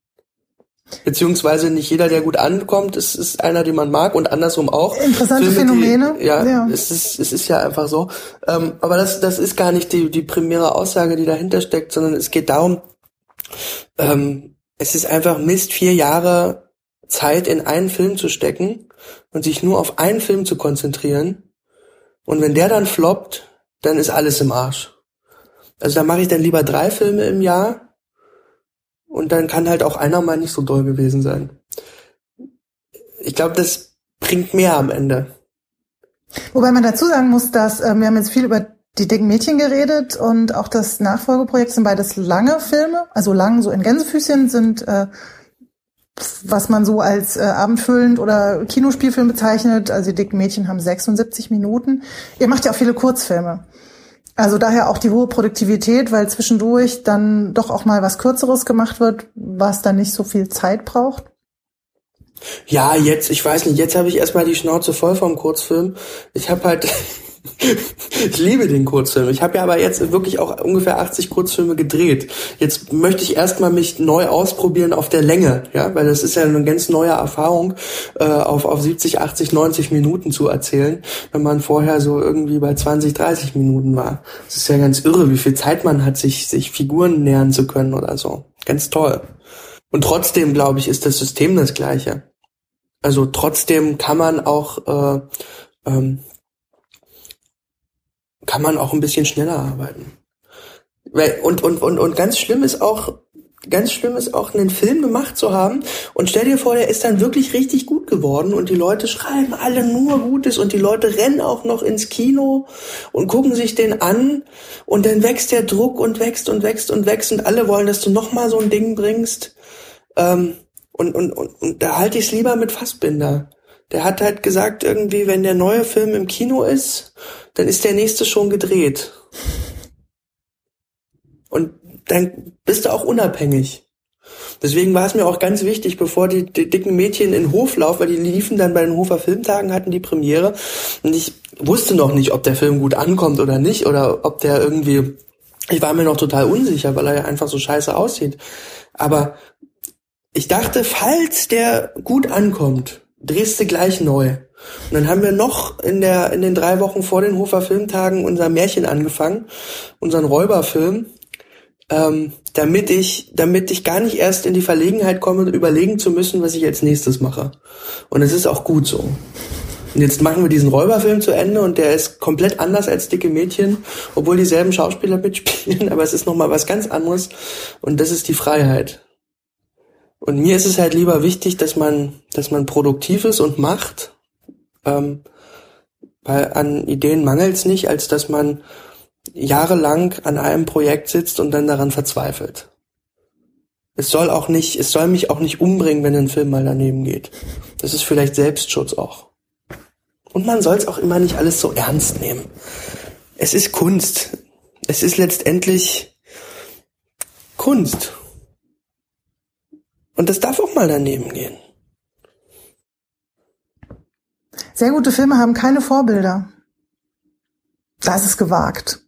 Speaker 2: Beziehungsweise nicht jeder, der gut ankommt, ist, ist einer, den man mag und andersrum auch.
Speaker 1: Interessante
Speaker 2: Filme, die-
Speaker 1: Phänomene.
Speaker 2: ja,
Speaker 1: Ja.
Speaker 2: Es, ist, es ist ja einfach so. Ähm, aber das, das ist gar nicht die, die primäre Aussage, die dahinter steckt, sondern es geht darum, ähm, es ist einfach Mist, vier Jahre Zeit in einen Film zu stecken und sich nur auf einen Film zu konzentrieren. Und wenn der dann floppt, dann ist alles im Arsch. Also da mache ich dann lieber drei Filme im Jahr und dann kann halt auch einer mal nicht so doll gewesen sein. Ich glaube, das bringt mehr am Ende.
Speaker 1: Wobei man dazu sagen muss, dass ähm, wir haben jetzt viel über die dicken Mädchen geredet und auch das Nachfolgeprojekt sind beides lange Filme, also lang so in Gänsefüßchen sind, äh, was man so als äh, abendfüllend oder Kinospielfilm bezeichnet. Also die dicken Mädchen haben 76 Minuten. Ihr macht ja auch viele Kurzfilme. Also daher auch die hohe Produktivität, weil zwischendurch dann doch auch mal was Kürzeres gemacht wird, was dann nicht so viel Zeit braucht.
Speaker 2: Ja, jetzt, ich weiß nicht, jetzt habe ich erstmal die Schnauze voll vom Kurzfilm. Ich habe halt, ich liebe den Kurzfilm. Ich habe ja aber jetzt wirklich auch ungefähr 80 Kurzfilme gedreht. Jetzt möchte ich erstmal mich neu ausprobieren auf der Länge, ja, weil das ist ja eine ganz neue Erfahrung, äh, auf, auf 70, 80, 90 Minuten zu erzählen, wenn man vorher so irgendwie bei 20, 30 Minuten war. Das ist ja ganz irre, wie viel Zeit man hat, sich, sich Figuren nähern zu können oder so. Ganz toll. Und trotzdem, glaube ich, ist das System das gleiche. Also trotzdem kann man auch äh, ähm, kann man auch ein bisschen schneller arbeiten. Und, und, und, und ganz schlimm ist auch, ganz schlimm ist auch, einen Film gemacht zu haben und stell dir vor, der ist dann wirklich richtig gut geworden und die Leute schreiben alle nur Gutes und die Leute rennen auch noch ins Kino und gucken sich den an und dann wächst der Druck und wächst und wächst und wächst und alle wollen, dass du nochmal so ein Ding bringst. Ähm, und, und, und, und da halte ich es lieber mit Fassbinder. Der hat halt gesagt, irgendwie, wenn der neue Film im Kino ist, dann ist der nächste schon gedreht. Und dann bist du auch unabhängig. Deswegen war es mir auch ganz wichtig, bevor die, die dicken Mädchen in den Hof laufen, weil die liefen dann bei den Hofer Filmtagen, hatten die Premiere. Und ich wusste noch nicht, ob der Film gut ankommt oder nicht, oder ob der irgendwie, ich war mir noch total unsicher, weil er ja einfach so scheiße aussieht. Aber ich dachte, falls der gut ankommt, drehst du gleich neu. Und dann haben wir noch in der, in den drei Wochen vor den Hofer Filmtagen unser Märchen angefangen, unseren Räuberfilm ähm, damit ich, damit ich gar nicht erst in die Verlegenheit komme, überlegen zu müssen, was ich als nächstes mache. Und es ist auch gut so. Und jetzt machen wir diesen Räuberfilm zu Ende und der ist komplett anders als Dicke Mädchen, obwohl dieselben Schauspieler mitspielen, aber es ist nochmal was ganz anderes und das ist die Freiheit. Und mir ist es halt lieber wichtig, dass man, dass man produktiv ist und macht, ähm, weil an Ideen mangelt es nicht, als dass man jahrelang an einem Projekt sitzt und dann daran verzweifelt. Es soll auch nicht, es soll mich auch nicht umbringen, wenn ein Film mal daneben geht. Das ist vielleicht Selbstschutz auch. Und man soll es auch immer nicht alles so ernst nehmen. Es ist Kunst. Es ist letztendlich Kunst. Und das darf auch mal daneben gehen.
Speaker 1: Sehr gute Filme haben keine Vorbilder. Das ist gewagt.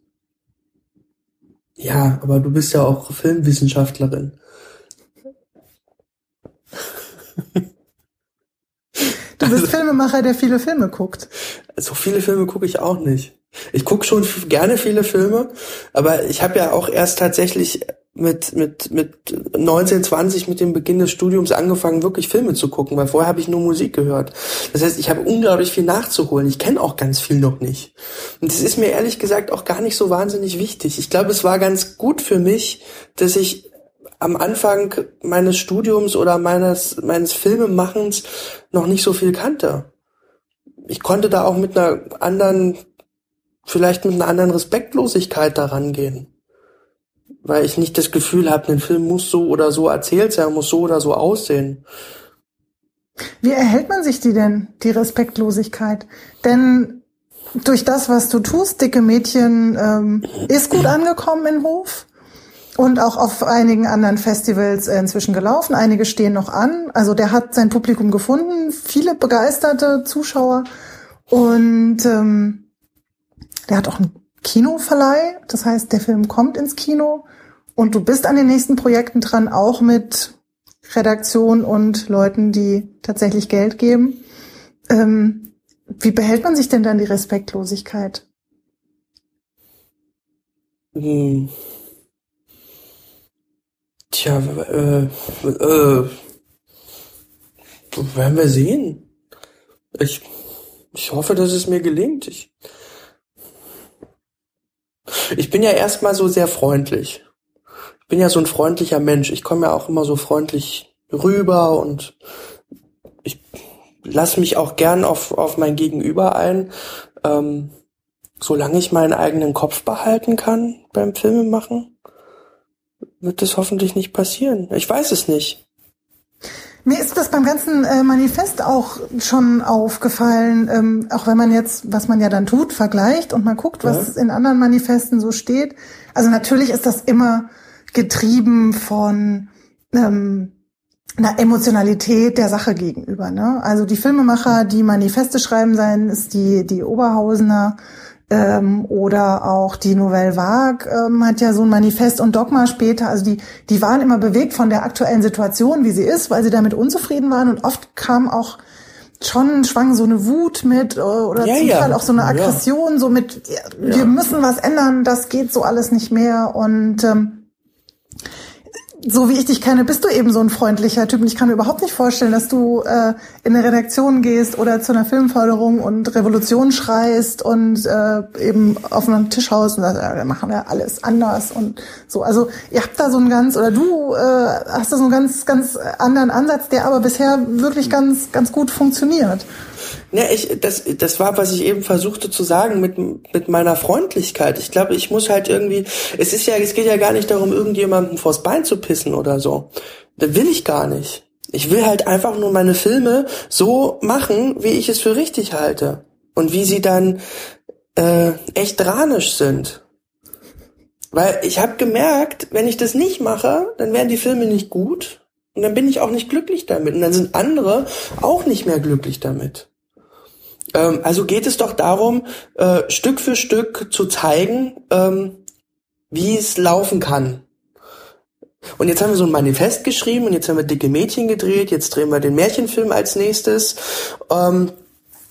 Speaker 2: Ja, aber du bist ja auch Filmwissenschaftlerin.
Speaker 1: Du bist also, Filmemacher, der viele Filme guckt.
Speaker 2: So viele Filme gucke ich auch nicht. Ich gucke schon gerne viele Filme, aber ich habe ja auch erst tatsächlich mit, mit, mit 19, 20 mit dem Beginn des Studiums angefangen, wirklich Filme zu gucken, weil vorher habe ich nur Musik gehört. Das heißt, ich habe unglaublich viel nachzuholen. Ich kenne auch ganz viel noch nicht. Und es ist mir ehrlich gesagt auch gar nicht so wahnsinnig wichtig. Ich glaube, es war ganz gut für mich, dass ich am Anfang meines Studiums oder meines, meines Filmemachens noch nicht so viel kannte. Ich konnte da auch mit einer anderen, vielleicht mit einer anderen Respektlosigkeit daran gehen weil ich nicht das Gefühl habe, ein Film muss so oder so erzählt sein, muss so oder so aussehen.
Speaker 1: Wie erhält man sich die denn, die Respektlosigkeit? Denn durch das, was du tust, dicke Mädchen, ähm, ist gut angekommen in Hof und auch auf einigen anderen Festivals äh, inzwischen gelaufen. Einige stehen noch an. Also der hat sein Publikum gefunden, viele begeisterte Zuschauer und ähm, der hat auch einen Kinoverleih. Das heißt, der Film kommt ins Kino und du bist an den nächsten Projekten dran, auch mit Redaktion und Leuten, die tatsächlich Geld geben. Ähm, wie behält man sich denn dann die Respektlosigkeit?
Speaker 2: Hm. Tja, äh, äh, werden wir sehen. Ich, ich hoffe, dass es mir gelingt. Ich, ich bin ja erstmal so sehr freundlich bin ja so ein freundlicher Mensch. Ich komme ja auch immer so freundlich rüber und ich lasse mich auch gern auf, auf mein Gegenüber ein. Ähm, solange ich meinen eigenen Kopf behalten kann beim Filmemachen, wird das hoffentlich nicht passieren. Ich weiß es nicht.
Speaker 1: Mir ist das beim ganzen äh, Manifest auch schon aufgefallen, ähm, auch wenn man jetzt, was man ja dann tut, vergleicht und mal guckt, was ja. in anderen Manifesten so steht. Also natürlich ist das immer getrieben von ähm, einer Emotionalität der Sache gegenüber. Ne? Also die Filmemacher, die Manifeste schreiben, seien es die, die Oberhausener ähm, oder auch die Nouvelle Vague ähm, hat ja so ein Manifest und Dogma später. Also die, die waren immer bewegt von der aktuellen Situation, wie sie ist, weil sie damit unzufrieden waren und oft kam auch schon schwang so eine Wut mit äh, oder ja, zum Teil ja. auch so eine Aggression, ja. so mit wir müssen was ändern, das geht so alles nicht mehr und ähm, so wie ich dich kenne, bist du eben so ein freundlicher Typ. Und ich kann mir überhaupt nicht vorstellen, dass du äh, in eine Redaktion gehst oder zu einer Filmförderung und Revolution schreist und äh, eben auf einem Tisch haust und sagst, ja, wir machen ja alles anders und so. Also ihr habt da so einen ganz, oder du äh, hast da so einen ganz, ganz anderen Ansatz, der aber bisher wirklich ganz, ganz gut funktioniert.
Speaker 2: Ne, ich, das, das war, was ich eben versuchte zu sagen mit, mit meiner Freundlichkeit. Ich glaube, ich muss halt irgendwie, es ist ja, es geht ja gar nicht darum, irgendjemandem vors Bein zu pissen oder so. Das will ich gar nicht. Ich will halt einfach nur meine Filme so machen, wie ich es für richtig halte. Und wie sie dann äh, echt ranisch sind. Weil ich habe gemerkt, wenn ich das nicht mache, dann werden die Filme nicht gut und dann bin ich auch nicht glücklich damit. Und dann sind andere auch nicht mehr glücklich damit. Ähm, also geht es doch darum, äh, Stück für Stück zu zeigen, ähm, wie es laufen kann. Und jetzt haben wir so ein Manifest geschrieben und jetzt haben wir dicke Mädchen gedreht, jetzt drehen wir den Märchenfilm als nächstes. Ähm,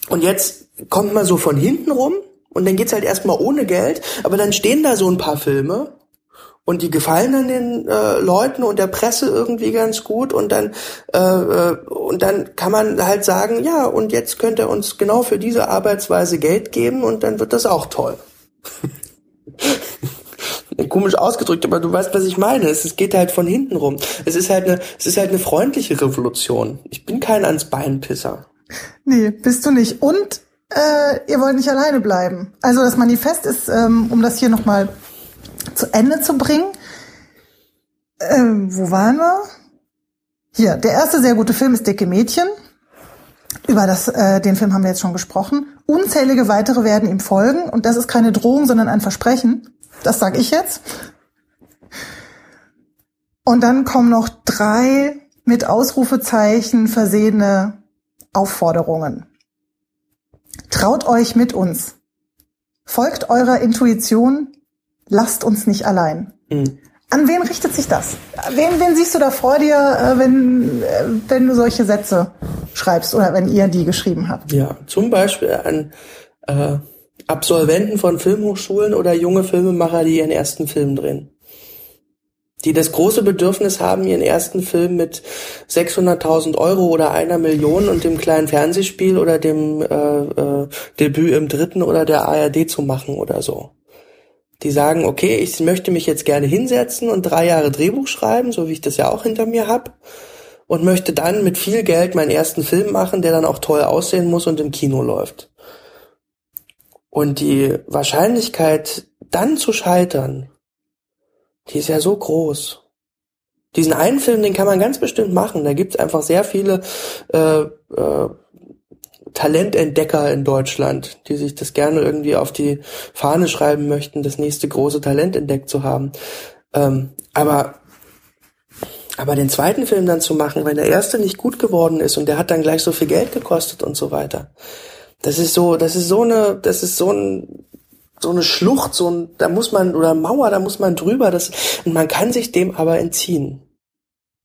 Speaker 2: und jetzt kommt man so von hinten rum und dann geht's halt erstmal ohne Geld, aber dann stehen da so ein paar Filme und die gefallen dann den äh, Leuten und der Presse irgendwie ganz gut und dann äh, äh und dann kann man halt sagen, ja, und jetzt könnt ihr uns genau für diese Arbeitsweise Geld geben und dann wird das auch toll. komisch ausgedrückt, aber du weißt, was ich meine. Es, geht halt von hinten rum. Es ist halt eine, es ist halt eine freundliche Revolution. Ich bin kein ans Beinpisser.
Speaker 1: Nee, bist du nicht. Und äh, ihr wollt nicht alleine bleiben. Also das Manifest ist, ähm, um das hier nochmal zu Ende zu bringen. Ähm, wo waren wir? Hier, der erste sehr gute Film ist Dicke Mädchen. Über das, äh, den Film haben wir jetzt schon gesprochen. Unzählige weitere werden ihm folgen und das ist keine Drohung, sondern ein Versprechen. Das sage ich jetzt. Und dann kommen noch drei mit Ausrufezeichen versehene Aufforderungen. Traut euch mit uns. Folgt eurer Intuition. Lasst uns nicht allein. Mhm. An wen richtet sich das? Wen, wen siehst du da vor dir, äh, wenn, äh, wenn du solche Sätze schreibst oder wenn ihr die geschrieben habt?
Speaker 2: Ja, zum Beispiel an äh, Absolventen von Filmhochschulen oder junge Filmemacher, die ihren ersten Film drehen. Die das große Bedürfnis haben, ihren ersten Film mit 600.000 Euro oder einer Million und dem kleinen Fernsehspiel oder dem äh, äh, Debüt im dritten oder der ARD zu machen oder so. Die sagen, okay, ich möchte mich jetzt gerne hinsetzen und drei Jahre Drehbuch schreiben, so wie ich das ja auch hinter mir hab, und möchte dann mit viel Geld meinen ersten Film machen, der dann auch toll aussehen muss und im Kino läuft. Und die Wahrscheinlichkeit, dann zu scheitern, die ist ja so groß. Diesen einen Film, den kann man ganz bestimmt machen. Da gibt's einfach sehr viele äh, äh, Talententdecker in Deutschland, die sich das gerne irgendwie auf die Fahne schreiben möchten, das nächste große Talent entdeckt zu haben. Ähm, aber aber den zweiten Film dann zu machen, wenn der erste nicht gut geworden ist und der hat dann gleich so viel Geld gekostet und so weiter, das ist so, das ist so eine, das ist so ein, so eine Schlucht, so ein, da muss man, oder Mauer, da muss man drüber, das, und man kann sich dem aber entziehen.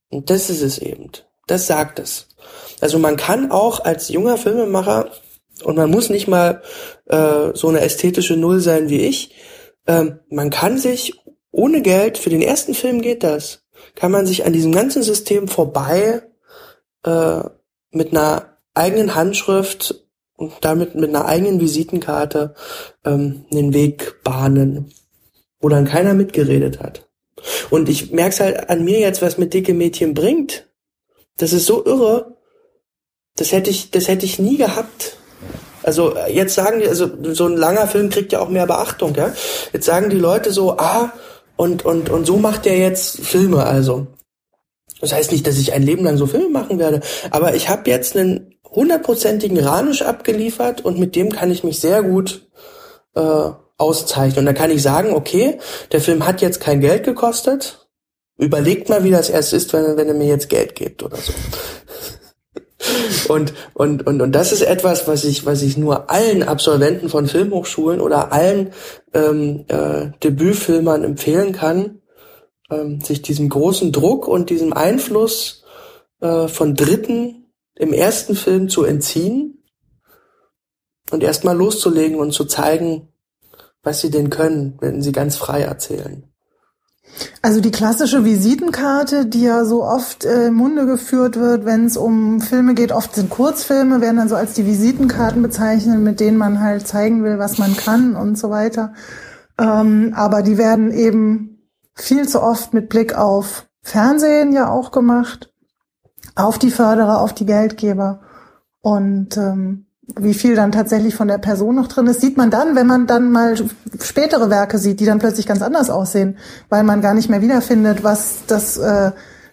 Speaker 2: Und das ist es eben. Das sagt es. Also man kann auch als junger Filmemacher, und man muss nicht mal äh, so eine ästhetische Null sein wie ich, äh, man kann sich ohne Geld, für den ersten Film geht das, kann man sich an diesem ganzen System vorbei äh, mit einer eigenen Handschrift und damit mit einer eigenen Visitenkarte ähm, den Weg bahnen, wo dann keiner mitgeredet hat. Und ich merk's halt an mir jetzt, was mit dicke Mädchen bringt. Das ist so irre. Das hätte ich, das hätte ich nie gehabt. Also jetzt sagen die, also so ein langer Film kriegt ja auch mehr Beachtung, ja. Jetzt sagen die Leute so, ah, und und und so macht der jetzt Filme, also. Das heißt nicht, dass ich ein Leben lang so Filme machen werde, aber ich habe jetzt einen hundertprozentigen Ranisch abgeliefert und mit dem kann ich mich sehr gut äh, auszeichnen. Und da kann ich sagen, okay, der Film hat jetzt kein Geld gekostet. Überlegt mal, wie das erst ist, wenn, wenn er mir jetzt Geld gibt oder so. Und, und, und, und das ist etwas, was ich, was ich nur allen Absolventen von Filmhochschulen oder allen ähm, äh, Debütfilmern empfehlen kann, ähm, sich diesem großen Druck und diesem Einfluss äh, von Dritten im ersten Film zu entziehen und erstmal loszulegen und zu zeigen, was sie denn können, wenn sie ganz frei erzählen.
Speaker 1: Also die klassische Visitenkarte, die ja so oft äh, im Munde geführt wird, wenn es um Filme geht, oft sind Kurzfilme, werden dann so als die Visitenkarten bezeichnet, mit denen man halt zeigen will, was man kann und so weiter. Ähm, aber die werden eben viel zu oft mit Blick auf Fernsehen ja auch gemacht auf die Förderer, auf die Geldgeber. Und ähm, wie viel dann tatsächlich von der Person noch drin ist, sieht man dann, wenn man dann mal spätere Werke sieht, die dann plötzlich ganz anders aussehen, weil man gar nicht mehr wiederfindet, was das äh,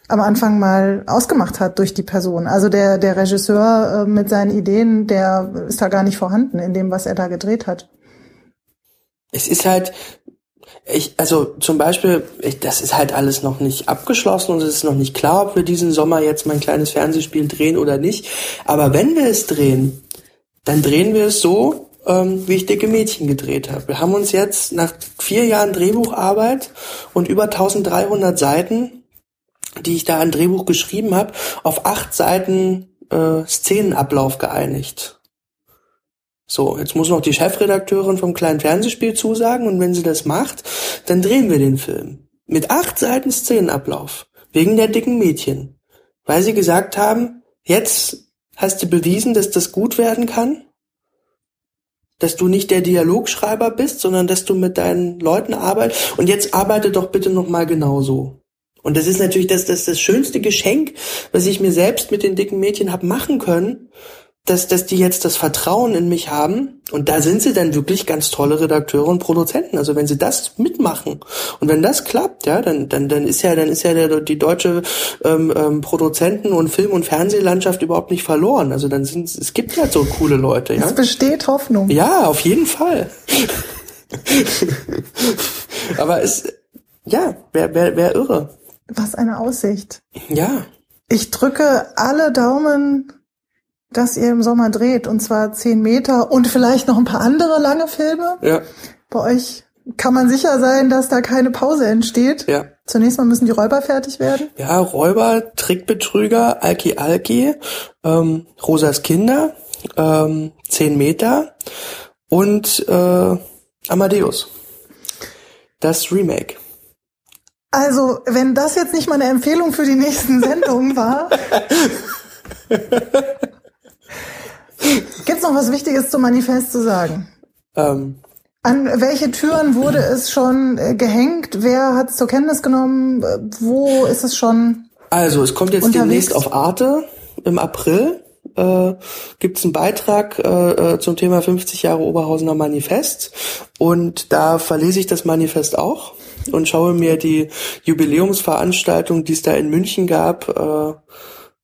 Speaker 1: am Anfang mal ausgemacht hat durch die Person. Also der, der Regisseur äh, mit seinen Ideen, der ist da gar nicht vorhanden in dem, was er da gedreht hat.
Speaker 2: Es ist halt, ich, also zum Beispiel, ich, das ist halt alles noch nicht abgeschlossen und es ist noch nicht klar, ob wir diesen Sommer jetzt mein kleines Fernsehspiel drehen oder nicht. Aber wenn wir es drehen, dann drehen wir es so, ähm, wie ich dicke Mädchen gedreht habe. Wir haben uns jetzt nach vier Jahren Drehbucharbeit und über 1300 Seiten, die ich da an Drehbuch geschrieben habe, auf acht Seiten äh, Szenenablauf geeinigt. So, jetzt muss noch die Chefredakteurin vom kleinen Fernsehspiel zusagen und wenn sie das macht, dann drehen wir den Film. Mit acht Seiten Szenenablauf. Wegen der dicken Mädchen. Weil sie gesagt haben, jetzt hast du bewiesen, dass das gut werden kann dass du nicht der Dialogschreiber bist, sondern dass du mit deinen Leuten arbeitest. Und jetzt arbeite doch bitte noch mal genauso. Und das ist natürlich das, das, das schönste Geschenk, was ich mir selbst mit den dicken Mädchen hab machen können, dass, dass die jetzt das Vertrauen in mich haben. Und da sind sie dann wirklich ganz tolle Redakteure und Produzenten. Also wenn sie das mitmachen und wenn das klappt, ja, dann, dann, dann ist ja, dann ist ja der, die deutsche ähm, ähm, Produzenten- und Film- und Fernsehlandschaft überhaupt nicht verloren. Also dann sind es gibt ja so coole Leute, ja.
Speaker 1: Es besteht Hoffnung.
Speaker 2: Ja, auf jeden Fall. Aber es, ja, wäre wär, wär irre.
Speaker 1: Was eine Aussicht.
Speaker 2: Ja.
Speaker 1: Ich drücke alle Daumen das ihr im Sommer dreht, und zwar zehn Meter und vielleicht noch ein paar andere lange Filme.
Speaker 2: Ja.
Speaker 1: Bei euch kann man sicher sein, dass da keine Pause entsteht.
Speaker 2: Ja.
Speaker 1: Zunächst mal müssen die Räuber fertig werden.
Speaker 2: Ja, Räuber, Trickbetrüger, Alki Alki, ähm, Rosas Kinder, ähm, zehn Meter und äh, Amadeus. Das Remake.
Speaker 1: Also, wenn das jetzt nicht mal eine Empfehlung für die nächsten Sendungen war. Gibt's noch was Wichtiges zum Manifest zu sagen?
Speaker 2: Ähm,
Speaker 1: An welche Türen wurde es schon äh, gehängt? Wer hat es zur Kenntnis genommen? Äh, Wo ist es schon?
Speaker 2: also, es kommt jetzt
Speaker 1: Unterwegs?
Speaker 2: demnächst auf Arte im April. Äh, gibt es einen Beitrag äh, äh, zum Thema 50 Jahre Oberhausener Manifest und da verlese ich das Manifest auch und schaue mir die Jubiläumsveranstaltung, die es da in München gab, äh,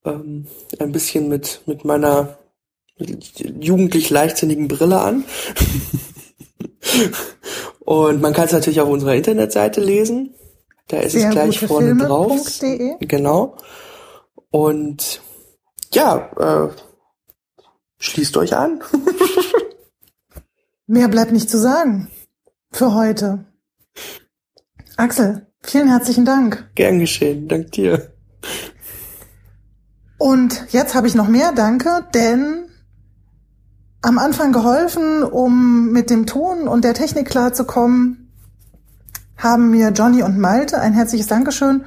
Speaker 2: ähm, ein bisschen mit mit meiner jugendlich leichtsinnigen Brille an. Und man kann es natürlich auf unserer Internetseite lesen. Da ist es gleich vorne drauf.
Speaker 1: Filme.de.
Speaker 2: Genau. Und ja, äh, schließt euch an.
Speaker 1: Mehr bleibt nicht zu sagen für heute. Axel, vielen herzlichen Dank.
Speaker 2: Gern geschehen. Dank dir.
Speaker 1: Und jetzt habe ich noch mehr Danke, denn am Anfang geholfen, um mit dem Ton und der Technik klarzukommen, haben mir Johnny und Malte ein herzliches Dankeschön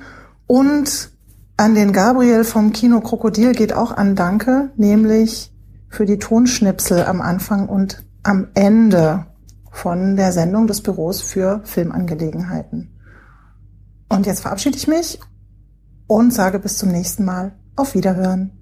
Speaker 1: und an den Gabriel vom Kino Krokodil geht auch an Danke, nämlich für die Tonschnipsel am Anfang und am Ende von der Sendung des Büros für Filmangelegenheiten. Und jetzt verabschiede ich mich und sage bis zum nächsten Mal. Auf Wiederhören.